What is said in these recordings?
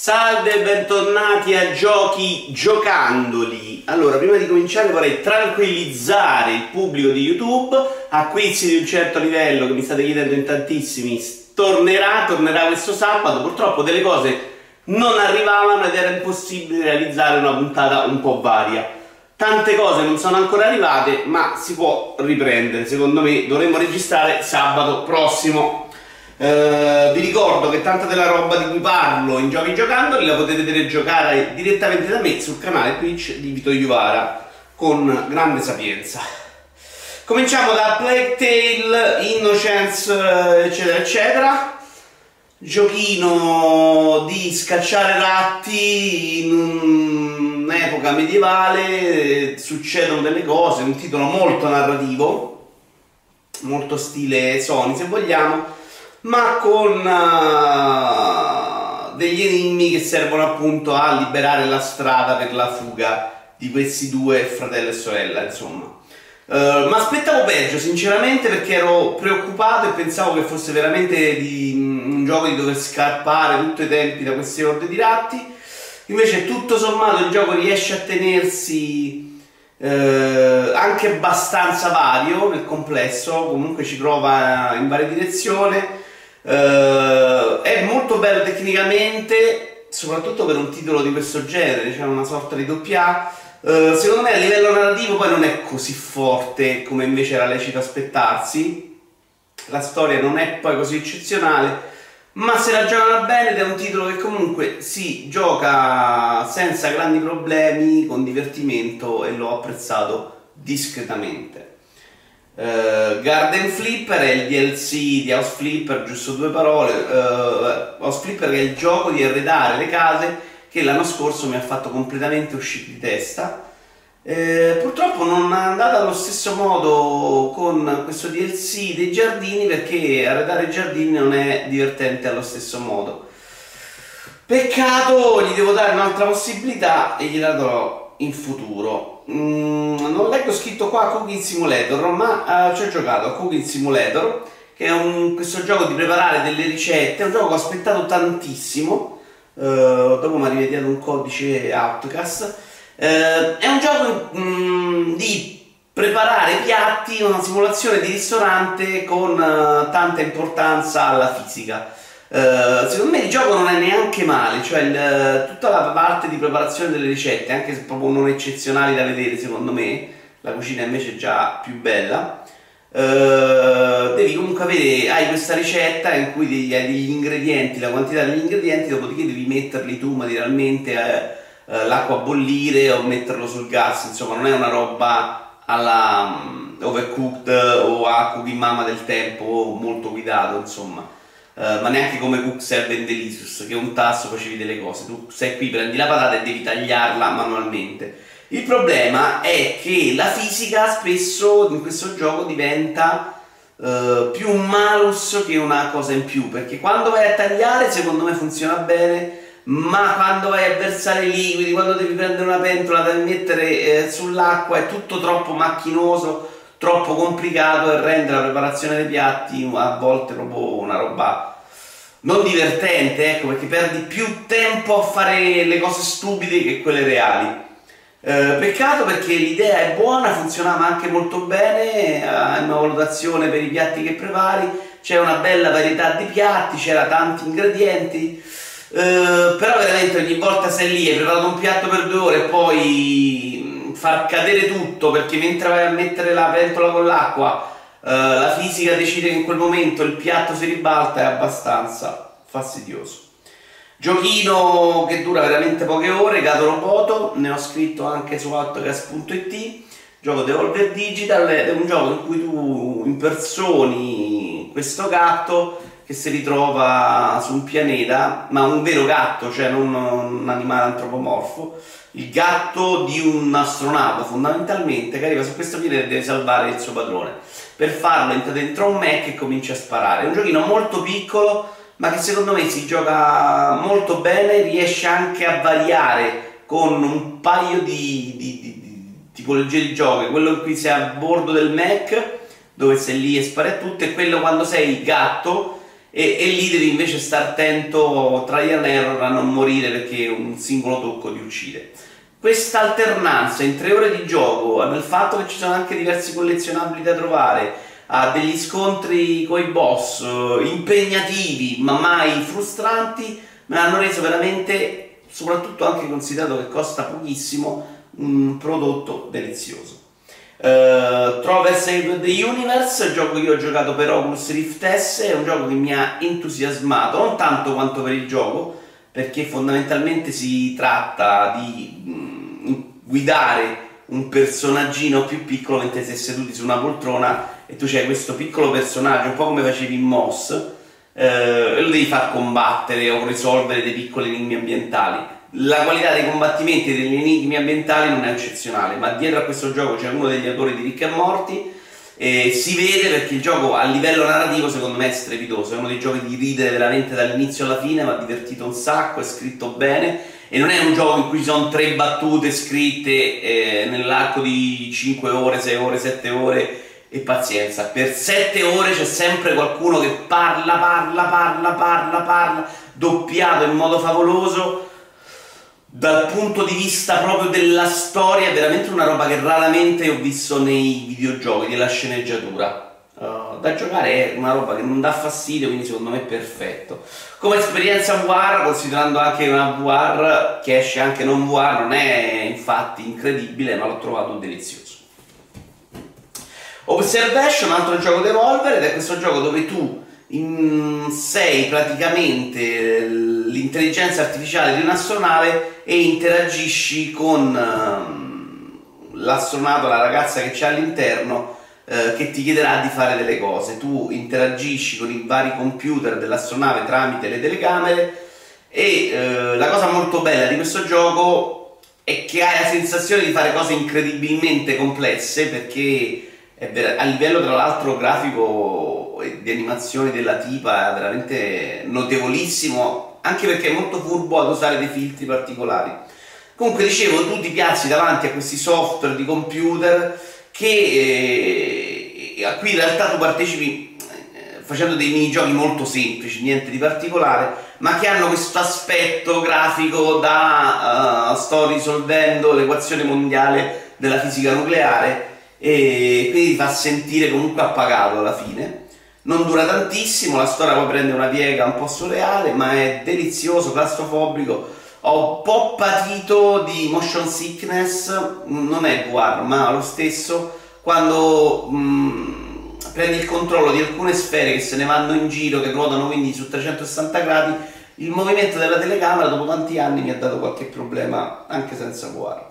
Salve e bentornati a Giochi Giocandoli. Allora, prima di cominciare vorrei tranquillizzare il pubblico di YouTube, acquisti di un certo livello che mi state chiedendo in tantissimi, tornerà, tornerà questo sabato, purtroppo delle cose non arrivavano ed era impossibile realizzare una puntata un po' varia. Tante cose non sono ancora arrivate, ma si può riprendere. Secondo me dovremmo registrare sabato prossimo. Uh, vi ricordo che tanta della roba di cui parlo in giochi giocandoli la potete vedere giocare direttamente da me sul canale Twitch di Vito Iuvara con grande sapienza. Cominciamo da Plague Tale, Innocence, eccetera, eccetera. Giochino di scacciare ratti in un'epoca medievale, succedono delle cose, un titolo molto narrativo, molto stile Sony se vogliamo ma con uh, degli enigmi che servono appunto a liberare la strada per la fuga di questi due fratello e sorella, insomma. Uh, ma aspettavo peggio, sinceramente, perché ero preoccupato e pensavo che fosse veramente di, un gioco di dover scappare tutto i tempi da queste orde di ratti. Invece, tutto sommato, il gioco riesce a tenersi eh, anche abbastanza vario nel complesso. Comunque, ci prova in varie direzioni. Uh, è molto bello tecnicamente, soprattutto per un titolo di questo genere, cioè una sorta di doppia. Uh, secondo me a livello narrativo poi non è così forte come invece era lecito aspettarsi. La storia non è poi così eccezionale, ma se la giocano bene ed è un titolo che comunque si gioca senza grandi problemi, con divertimento e l'ho apprezzato discretamente. Uh, Garden Flipper è il DLC di House Flipper, giusto due parole. Uh, House Flipper è il gioco di arredare le case che l'anno scorso mi ha fatto completamente uscire di testa. Uh, purtroppo non è andata allo stesso modo con questo DLC dei giardini perché arredare i giardini non è divertente allo stesso modo. Peccato, gli devo dare un'altra possibilità e gliela darò in futuro. Mm, non leggo scritto qua Cooking Simulator, ma uh, ci ho giocato a Cooking Simulator, che è un, questo gioco di preparare delle ricette, è un gioco che ho aspettato tantissimo, uh, dopo mi ha rivediato un codice Outcast, uh, è un gioco um, di preparare piatti, una simulazione di ristorante con tanta importanza alla fisica. Uh, secondo me il gioco non è neanche male, cioè il, tutta la parte di preparazione delle ricette, anche se proprio non eccezionali da vedere, secondo me, la cucina invece è già più bella. Uh, devi comunque avere, hai questa ricetta in cui degli, hai degli ingredienti, la quantità degli ingredienti, dopodiché devi metterli tu materialmente uh, l'acqua a bollire o metterlo sul gas, insomma non è una roba alla um, overcooked o a cooking mama del tempo molto guidato, insomma. Uh, ma neanche come Cook Serve and Delicious, che un tasto facevi delle cose. Tu sei qui, prendi la patata e devi tagliarla manualmente. Il problema è che la fisica spesso in questo gioco diventa uh, più un malus che una cosa in più, perché quando vai a tagliare secondo me funziona bene, ma quando vai a versare liquidi, quando devi prendere una pentola da mettere eh, sull'acqua è tutto troppo macchinoso troppo complicato e rende la preparazione dei piatti a volte proprio una roba non divertente, ecco, perché perdi più tempo a fare le cose stupide che quelle reali. Eh, peccato perché l'idea è buona, funzionava anche molto bene, hai una valutazione per i piatti che prepari, c'è una bella varietà di piatti, c'era tanti ingredienti, eh, però veramente ogni volta sei lì, hai preparato un piatto per due ore e poi far cadere tutto perché mentre vai a mettere la pentola con l'acqua uh, la fisica decide che in quel momento il piatto si ribalta è abbastanza fastidioso. Giochino che dura veramente poche ore, Gato Roboto, ne ho scritto anche su autocast.it, gioco Devolver Digital, è un gioco in cui tu impersoni questo gatto che si ritrova su un pianeta, ma un vero gatto, cioè non un animale antropomorfo, il gatto di un astronauta fondamentalmente che arriva su questo pianeta e deve salvare il suo padrone. Per farlo entra dentro un mech e comincia a sparare. È un giochino molto piccolo, ma che secondo me si gioca molto bene, riesce anche a variare con un paio di, di, di, di tipologie di giochi, quello in cui sei a bordo del mech, dove sei lì e spari a tutto, e quello quando sei gatto e, e, lì devi invece stare attento trial and error a non morire perché un singolo tocco ti uccide. Questa alternanza in tre ore di gioco, nel fatto che ci sono anche diversi collezionabili da trovare, a degli scontri con i boss eh, impegnativi ma mai frustranti, me l'hanno reso veramente, soprattutto anche considerato che costa pochissimo, un prodotto delizioso. Uh, Trover Save the Universe, gioco che io ho giocato per Oculus Rift S, è un gioco che mi ha entusiasmato, non tanto quanto per il gioco, perché fondamentalmente si tratta di mm, guidare un personaggino più piccolo mentre sei seduti su una poltrona e tu c'hai questo piccolo personaggio, un po' come facevi in Moss, eh, e lo devi far combattere o risolvere dei piccoli enigmi ambientali. La qualità dei combattimenti e degli enigmi ambientali non è eccezionale, ma dietro a questo gioco c'è uno degli autori di Rick e Morty e si vede perché il gioco a livello narrativo secondo me è strepitoso, è uno dei giochi di ridere veramente dall'inizio alla fine, ma divertito un sacco, è scritto bene. E non è un gioco in cui ci sono tre battute scritte eh, nell'arco di 5 ore, 6 ore, 7 ore. E pazienza, per 7 ore c'è sempre qualcuno che parla, parla, parla, parla, parla, doppiato in modo favoloso dal punto di vista proprio della storia è veramente una roba che raramente ho visto nei videogiochi, della sceneggiatura. Uh, da giocare è una roba che non dà fastidio, quindi secondo me è perfetto. Come esperienza VR, considerando anche una VR che esce anche non VR, non è infatti incredibile, ma l'ho trovato delizioso. Observation, un altro gioco Devolver, ed è questo gioco dove tu sei praticamente l'intelligenza artificiale di un'astronave e interagisci con uh, l'astronave, la ragazza che c'è all'interno uh, che ti chiederà di fare delle cose. Tu interagisci con i vari computer dell'astronave tramite le telecamere e uh, la cosa molto bella di questo gioco è che hai la sensazione di fare cose incredibilmente complesse perché a livello tra l'altro grafico di animazione della tipa è veramente notevolissimo anche perché è molto furbo ad usare dei filtri particolari comunque dicevo tu ti piazzi davanti a questi software di computer che, eh, a cui in realtà tu partecipi eh, facendo dei minigiochi molto semplici, niente di particolare, ma che hanno questo aspetto grafico da uh, sto risolvendo l'equazione mondiale della fisica nucleare e quindi ti fa sentire comunque appagato alla fine. Non dura tantissimo, la storia poi prende una piega un po' surreale, ma è delizioso, claustrofobico. Ho un po' patito di motion sickness, non è VR, ma lo stesso, quando mh, prendi il controllo di alcune sfere che se ne vanno in giro, che ruotano quindi su 360 gradi, il movimento della telecamera dopo tanti anni mi ha dato qualche problema anche senza VR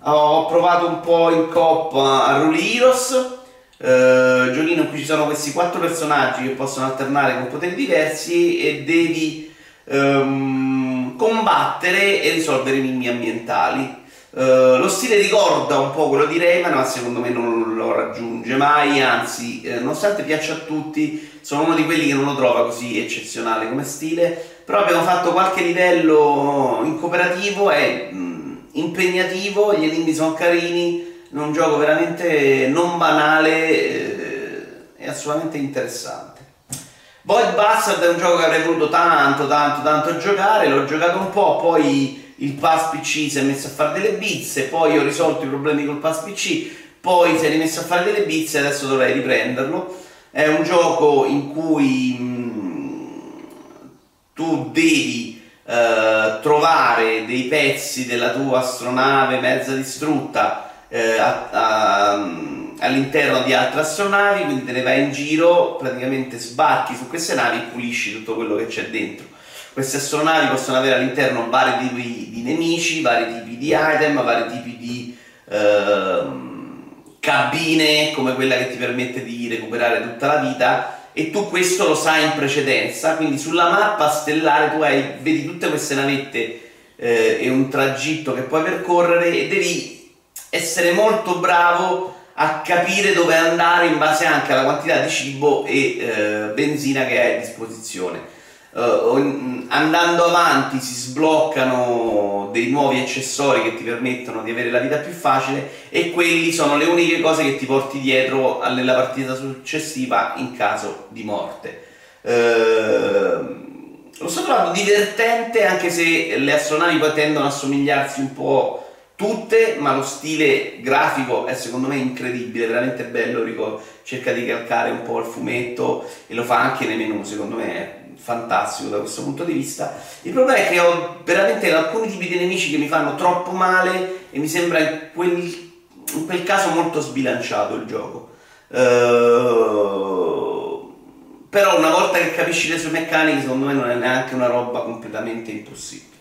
ho provato un po' in coppa a Rule Heroes, eh, giochino in cui ci sono questi quattro personaggi che possono alternare con poteri diversi e devi ehm, combattere e risolvere enigmi ambientali. Uh, lo stile ricorda un po' quello di Rayman, ma secondo me non lo raggiunge mai, anzi, eh, nonostante piaccia a tutti, sono uno di quelli che non lo trova così eccezionale come stile, però abbiamo fatto qualche livello in cooperativo e mh, impegnativo, gli enigmi sono carini, è un gioco veramente non banale eh, e assolutamente interessante. Void Bastard è un gioco che avrei voluto tanto, tanto, tanto giocare, l'ho giocato un po', poi il pass PC si è messo a fare delle bizze, poi ho risolto i problemi col pass PC, poi si è rimesso a fare delle bizze e adesso dovrei riprenderlo. È un gioco in cui mh, mm, tu devi eh, trovare dei pezzi della tua astronave mezza distrutta eh, a, all'interno di altre astronavi, quindi te ne vai in giro, praticamente sbarchi su queste navi e pulisci tutto quello che c'è dentro. Queste astronavi possono avere all'interno vari tipi di nemici, vari tipi di item, vari tipi di eh, cabine come quella che ti permette di recuperare tutta la vita e tu questo lo sai in precedenza, quindi sulla mappa stellare tu hai, vedi tutte queste navette eh, e un tragitto che puoi percorrere e devi essere molto bravo a capire dove andare in base anche alla quantità di cibo e eh, benzina che hai a disposizione uh, andando avanti si sbloccano dei nuovi accessori che ti permettono di avere la vita più facile e quelli sono le uniche cose che ti porti dietro nella partita successiva in caso di morte. Eh, lo sto trovando divertente anche se le astronavi poi tendono a somigliarsi un po' tutte, ma lo stile grafico è secondo me incredibile, veramente bello, Rico cerca di calcare un po' il fumetto e lo fa anche nei menu, secondo me è fantastico da questo punto di vista. Il problema è che ho veramente alcuni tipi di nemici che mi fanno troppo male e mi sembra in quel, in quel caso molto sbilanciato il gioco. Uh, però una volta che capisci le sue meccaniche, secondo me non è neanche una roba completamente impossibile.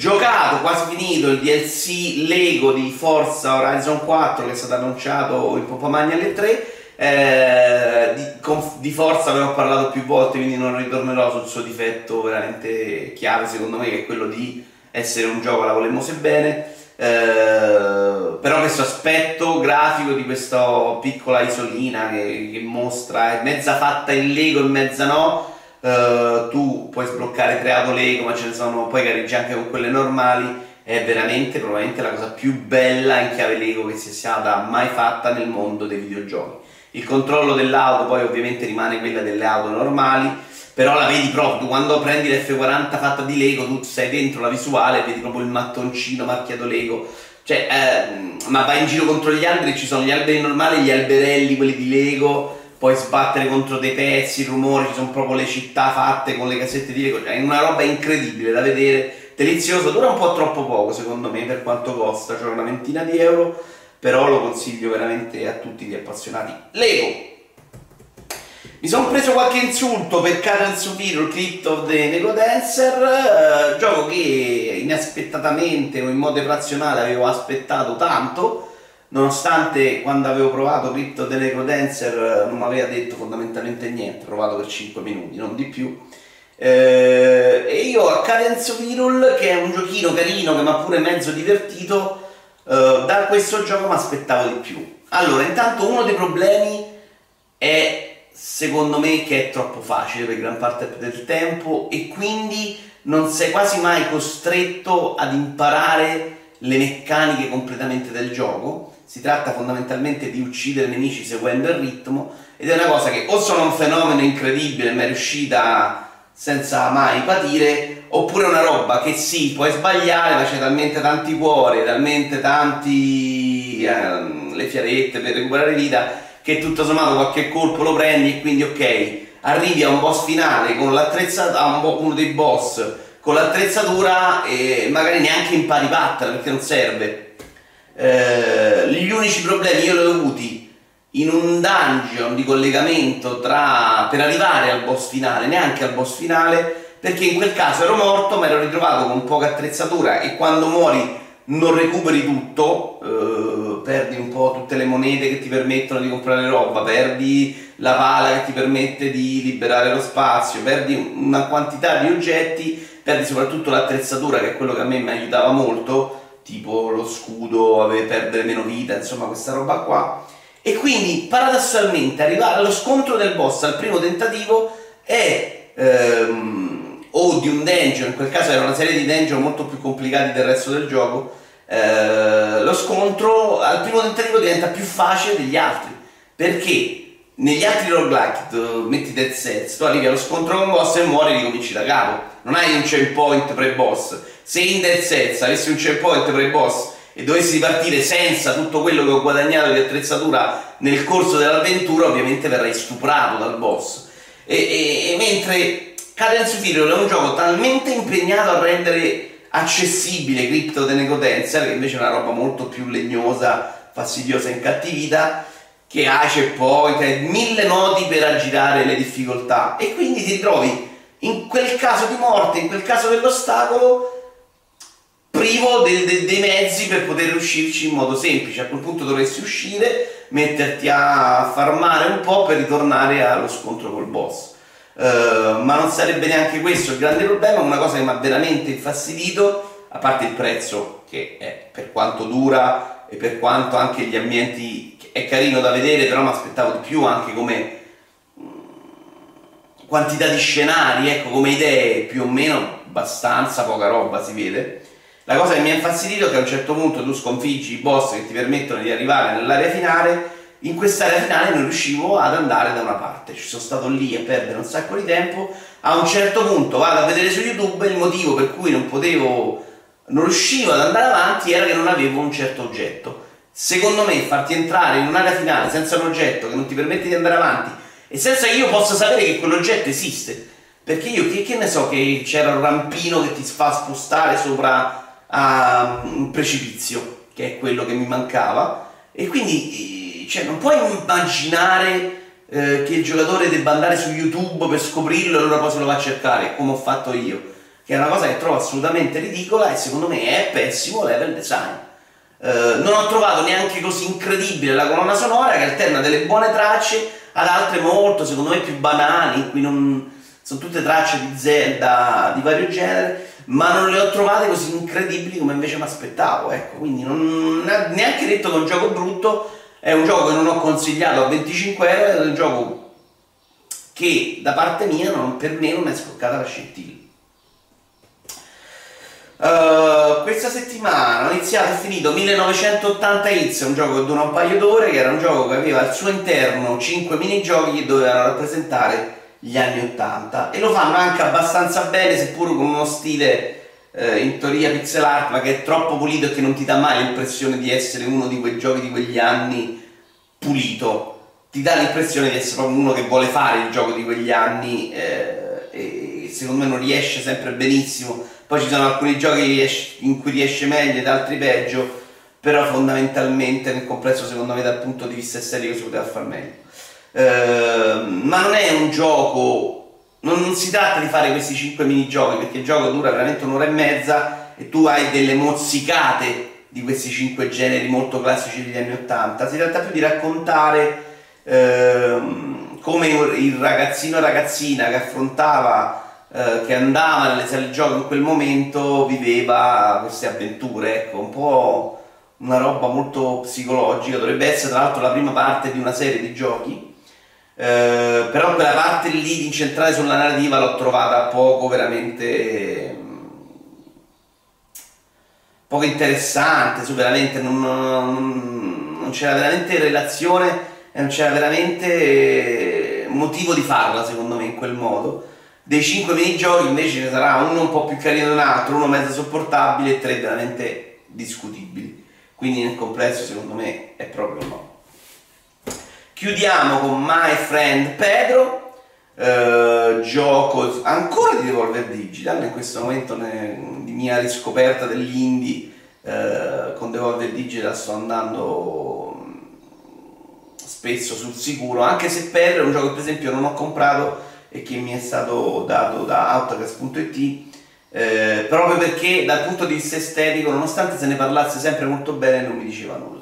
Giocato, quasi finito il DLC Lego di Forza Horizon 4 che è stato annunciato in Popamania alle 3. Eh, di, con, di, Forza ne ho parlato più volte, quindi non ritornerò sul suo difetto veramente chiave, secondo me, che è quello di essere un gioco alla volemos bene. Eh, però questo aspetto grafico di questa piccola isolina che, che mostra, è mezza fatta in Lego e mezza no uh, tu puoi sbloccare tre auto Lego, ma ce ne sono, poi gareggi anche con quelle normali. È veramente probabilmente la cosa più bella in chiave Lego che sia stata mai fatta nel mondo dei videogiochi. Il controllo dell'auto poi ovviamente rimane quella delle auto normali, però la vedi proprio, quando prendi l'F40 fatta di Lego, tu sei dentro la visuale, vedi proprio il mattoncino macchiato Lego, cioè, eh, ma vai in giro contro gli alberi, ci sono gli alberi normali, gli alberelli, quelli di Lego, puoi sbattere contro dei pezzi, rumori, ci sono proprio le città fatte con le casette di Lego, cioè è una roba incredibile da vedere, delizioso, dura un po' troppo poco secondo me per quanto costa, cioè una ventina di euro, però lo consiglio veramente a tutti gli appassionati. Lego! Mi sono preso qualche insulto per Karen Sufiro, il Crypt of the Nego Dancer, eh, gioco che inaspettatamente o in modo irrazionale avevo aspettato tanto, nonostante quando avevo provato Crypto the Necrodancer non mi aveva detto fondamentalmente niente, ho provato per 5 minuti, non di più. Eh, e io a Cadence Virul, che è un giochino carino che mi ha pure mezzo divertito, eh, da questo gioco mi aspettavo di più. Allora, intanto uno dei problemi è secondo me che è troppo facile per gran parte del tempo e quindi non sei quasi mai costretto ad imparare le meccaniche completamente del gioco si tratta fondamentalmente di uccidere nemici seguendo il ritmo ed è una cosa che o sono un fenomeno incredibile ma è riuscita senza mai patire oppure una roba che sì puoi sbagliare ma c'è talmente tanti cuori talmente tanti eh, le fiarette per recuperare vita che tutto sommato qualche colpo lo prendi e quindi ok arrivi a un boss finale con l'attrezzatura a uno dei boss con l'attrezzatura e magari neanche impari pattern perché non serve eh, gli unici problemi io li ho avuti in un dungeon di collegamento tra, per arrivare al boss finale, neanche al boss finale, perché in quel caso ero morto, ma ero ritrovato con poca attrezzatura e quando muori non recuperi tutto, eh, perdi un po' tutte le monete che ti permettono di comprare roba, perdi la pala che ti permette di liberare lo spazio, perdi una quantità di oggetti, perdi soprattutto l'attrezzatura che è quello che a me mi aiutava molto tipo lo scudo, perdere meno vita, insomma questa roba qua. E quindi paradossalmente arrivare allo scontro del boss al primo tentativo è ehm, o di un dungeon, in quel caso era una serie di dungeon molto più complicati del resto del gioco, eh, lo scontro al primo tentativo diventa più facile degli altri. Perché? Negli altri roguelike, metti dead sets, tu arrivi allo scontro con boss e muori e ricominci da capo. Non hai un checkpoint pre-boss se in Dead Cells avessi un checkpoint per i boss e dovessi ripartire senza tutto quello che ho guadagnato di attrezzatura nel corso dell'avventura, ovviamente verrei stuprato dal boss. E, e, e mentre Cadence Fury è un gioco talmente impegnato a rendere accessibile Crypto the Necotenza, che invece è una roba molto più legnosa, fastidiosa e incattivita, che ha checkpoint, mille modi per aggirare le difficoltà e quindi ti ritrovi in quel caso di morte, in quel caso dell'ostacolo, privo de, de, dei mezzi per poter uscirci in modo semplice. A quel punto dovresti uscire, metterti a farmare un po' per ritornare allo scontro col boss. Uh, ma non sarebbe neanche questo il grande problema. Una cosa che mi ha veramente infastidito, a parte il prezzo, che è per quanto dura e per quanto anche gli ambienti è carino da vedere, però mi aspettavo di più anche come mm, quantità di scenari, ecco, come idee, più o meno abbastanza poca roba si vede. La cosa che mi ha infastidito è che a un certo punto tu sconfiggi i boss che ti permettono di arrivare nell'area finale. In quest'area finale non riuscivo ad andare da una parte, ci sono stato lì a perdere un sacco di tempo, a un certo punto vado a vedere su YouTube il motivo per cui non potevo, non riuscivo ad andare avanti era che non avevo un certo oggetto. Secondo me farti entrare in un'area finale senza un oggetto che non ti permette di andare avanti e senza che io possa sapere che quell'oggetto esiste, perché io che, che ne so che c'era un rampino che ti fa spostare sopra a un precipizio, che è quello che mi mancava, e quindi cioè, non puoi immaginare eh, che il giocatore debba andare su YouTube per scoprirlo e allora poi se lo va a cercare, come ho fatto io, che è una cosa che trovo assolutamente ridicola e secondo me è pessimo level design. Eh, non ho trovato neanche così incredibile la colonna sonora che alterna delle buone tracce ad altre molto, secondo me, più banali, cui non, sono tutte tracce di Zelda di vario genere, ma non le ho trovate così incredibili come invece mi aspettavo. Ecco, quindi non neanche detto che è un gioco brutto, è un gioco che non ho consigliato a 25 euro, è un gioco che da parte mia non, per me non è scoccata la scintilla. Uh, questa settimana ho iniziato e finito 1980 Hits, un gioco che dura un paio d'ore, che era un gioco che aveva al suo interno 5 minigiochi che dovevano rappresentare gli anni 80 e lo fanno anche abbastanza bene, seppur con uno stile eh, in teoria pixel art, ma che è troppo pulito e che non ti dà mai l'impressione di essere uno di quei giochi di quegli anni pulito. Ti dà l'impressione di essere uno che vuole fare il gioco di quegli anni eh, e secondo me non riesce sempre benissimo. Poi ci sono alcuni giochi in cui riesce meglio ed altri peggio, però fondamentalmente nel complesso secondo me dal punto di vista estetico si poteva far meglio. Eh, ma non è un gioco non, non, si tratta di fare questi 5 minigiochi perché il gioco dura veramente un'ora e mezza e tu hai delle mozzicate di questi 5 generi molto classici degli anni 80, si tratta più di raccontare ehm, come il ragazzino e ragazzina che affrontava, eh, che andava nelle sale gioco in quel momento viveva queste avventure, ecco, un po' una roba molto psicologica, dovrebbe essere tra l'altro la prima parte di una serie di giochi eh, però quella parte lì di incentrare sulla narrativa l'ho trovata poco veramente poco interessante su veramente non, non, non c'era veramente relazione e non c'era veramente motivo di farla secondo me in quel modo. Dei 5 minigiochi invece ce ne sarà uno un po' più carino di un altro uno mezzo sopportabile e tre veramente discutibili. Quindi nel complesso secondo me è proprio no Chiudiamo con My Friend Pedro, eh, gioco ancora di Devolver Digital, in questo momento ne, di mia riscoperta dell'indie eh, con Devolver Digital sto andando mm, spesso sul sicuro, anche se Pedro è un gioco che per esempio non ho comprato e che mi è stato dato da Autocast.it eh, proprio perché dal punto di vista estetico, nonostante se ne parlasse sempre molto bene, non mi diceva nulla.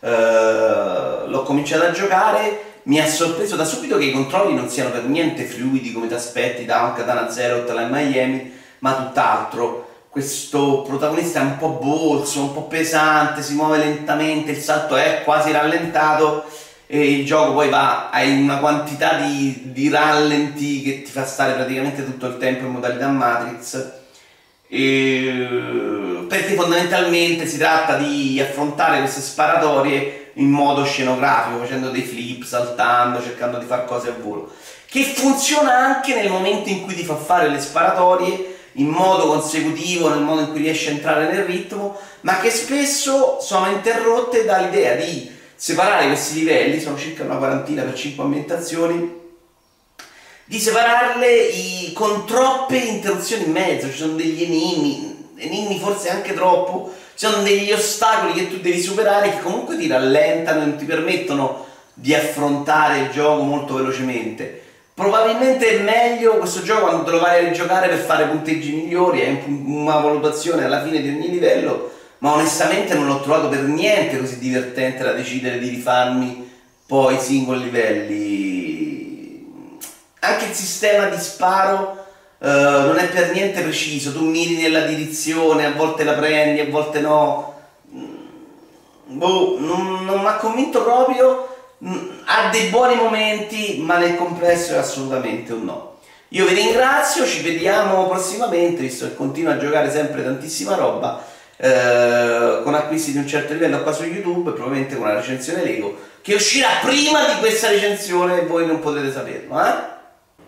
Eh, l'ho cominciato a giocare, mi ha sorpreso da subito che i controlli non siano per niente fluidi come ti aspetti da un Katana Zero Tala Miami, ma tutt'altro. Questo protagonista è un po' bolso, un po' pesante, si muove lentamente, il salto è quasi rallentato e il gioco poi va a una quantità di, di rallenti che ti fa stare praticamente tutto il tempo in modalità Matrix e, perché fondamentalmente si tratta di affrontare queste sparatorie in modo scenografico, facendo dei flip, saltando, cercando di fare cose a volo, che funziona anche nel momento in cui ti fa fare le sparatorie in modo consecutivo, nel modo in cui riesci a entrare nel ritmo, ma che spesso sono interrotte dall'idea di separare questi livelli, sono circa una quarantina per 5 ambientazioni, di separarle i, con troppe interruzioni in mezzo, ci sono degli enigmi, enigmi forse anche troppo, ci sono degli ostacoli che tu devi superare che comunque ti rallentano e non ti permettono di affrontare il gioco molto velocemente. Probabilmente è meglio questo gioco quando te lo vai a rigiocare per fare punteggi migliori, è una valutazione alla fine di ogni livello, ma onestamente non l'ho trovato per niente così divertente da decidere di rifarmi poi i singoli livelli anche il sistema di sparo uh, non è per niente preciso, tu miri nella direzione, a volte la prendi, a volte no. Boh, non, non mi ha convinto proprio, mm, ha dei buoni momenti, ma nel complesso è assolutamente un no. Io vi ringrazio, ci vediamo prossimamente, visto che continuo a giocare sempre tantissima roba, eh, con acquisti di un certo livello qua su YouTube, probabilmente con una recensione Lego che uscirà prima di questa recensione e voi non potrete saperlo, eh?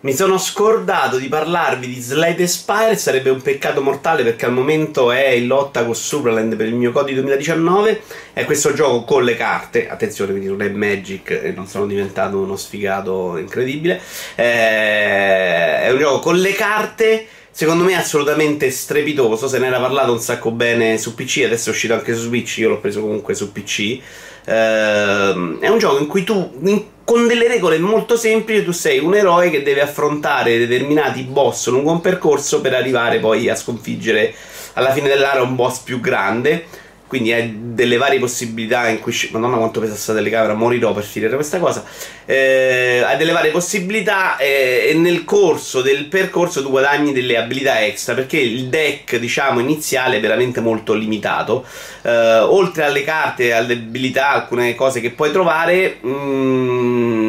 Mi sono scordato di parlarvi di Slade Spire, sarebbe un peccato mortale perché al momento è in lotta con Supraland per il mio codice 2019. È questo gioco con le carte, attenzione, quindi non è Magic e non sono diventato uno sfigato incredibile. Eh, è un gioco con le carte secondo me assolutamente strepitoso. Se ne era parlato un sacco bene su PC, adesso è uscito anche su Switch. Io l'ho preso comunque su PC. Uh, è un gioco in cui tu, in, con delle regole molto semplici, tu sei un eroe che deve affrontare determinati boss lungo un percorso per arrivare poi a sconfiggere alla fine dell'area un boss più grande quindi hai delle varie possibilità in cui madonna quanto pesa sta telecamera morirò per finire questa cosa. Eh, hai delle varie possibilità eh, e nel corso del percorso tu guadagni delle abilità extra perché il deck diciamo iniziale è veramente molto limitato. Eh, oltre alle carte alle abilità alcune cose che puoi trovare mh,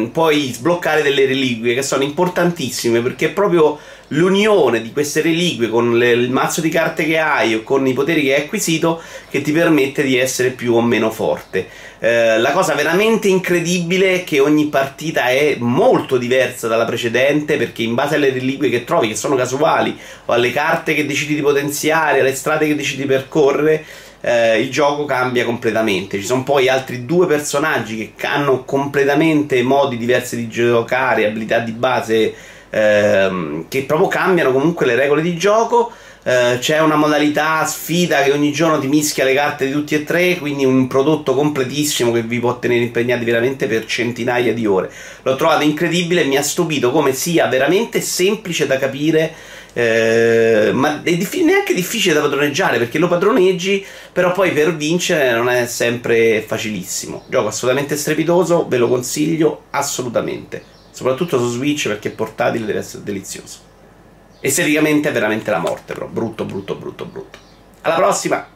mm, puoi sbloccare delle reliquie che sono importantissime perché proprio l'unione di queste reliquie con le, il mazzo di carte che hai o con i poteri che hai acquisito che ti permette di essere più o meno forte. Eh, la cosa veramente incredibile è che ogni partita è molto diversa dalla precedente perché in base alle reliquie che trovi, che sono casuali, o alle carte che decidi di potenziare, alle strade che decidi di percorrere, eh, il gioco cambia completamente. Ci sono poi altri due personaggi che hanno completamente modi diversi di giocare, abilità di base ehm, che proprio cambiano comunque le regole di gioco. Eh, c'è una modalità sfida che ogni giorno ti mischia le carte di tutti e tre, quindi un prodotto completissimo che vi può tenere impegnati veramente per centinaia di ore. L'ho trovato incredibile e mi ha stupito come sia veramente semplice da capire. Eh, ma è diff- neanche difficile da padroneggiare perché lo padroneggi, però poi per vincere non è sempre facilissimo. Gioco assolutamente strepitoso, ve lo consiglio assolutamente soprattutto su Switch perché portatile deve essere delizioso. Esteticamente è veramente la morte, però brutto, brutto, brutto, brutto. Alla prossima!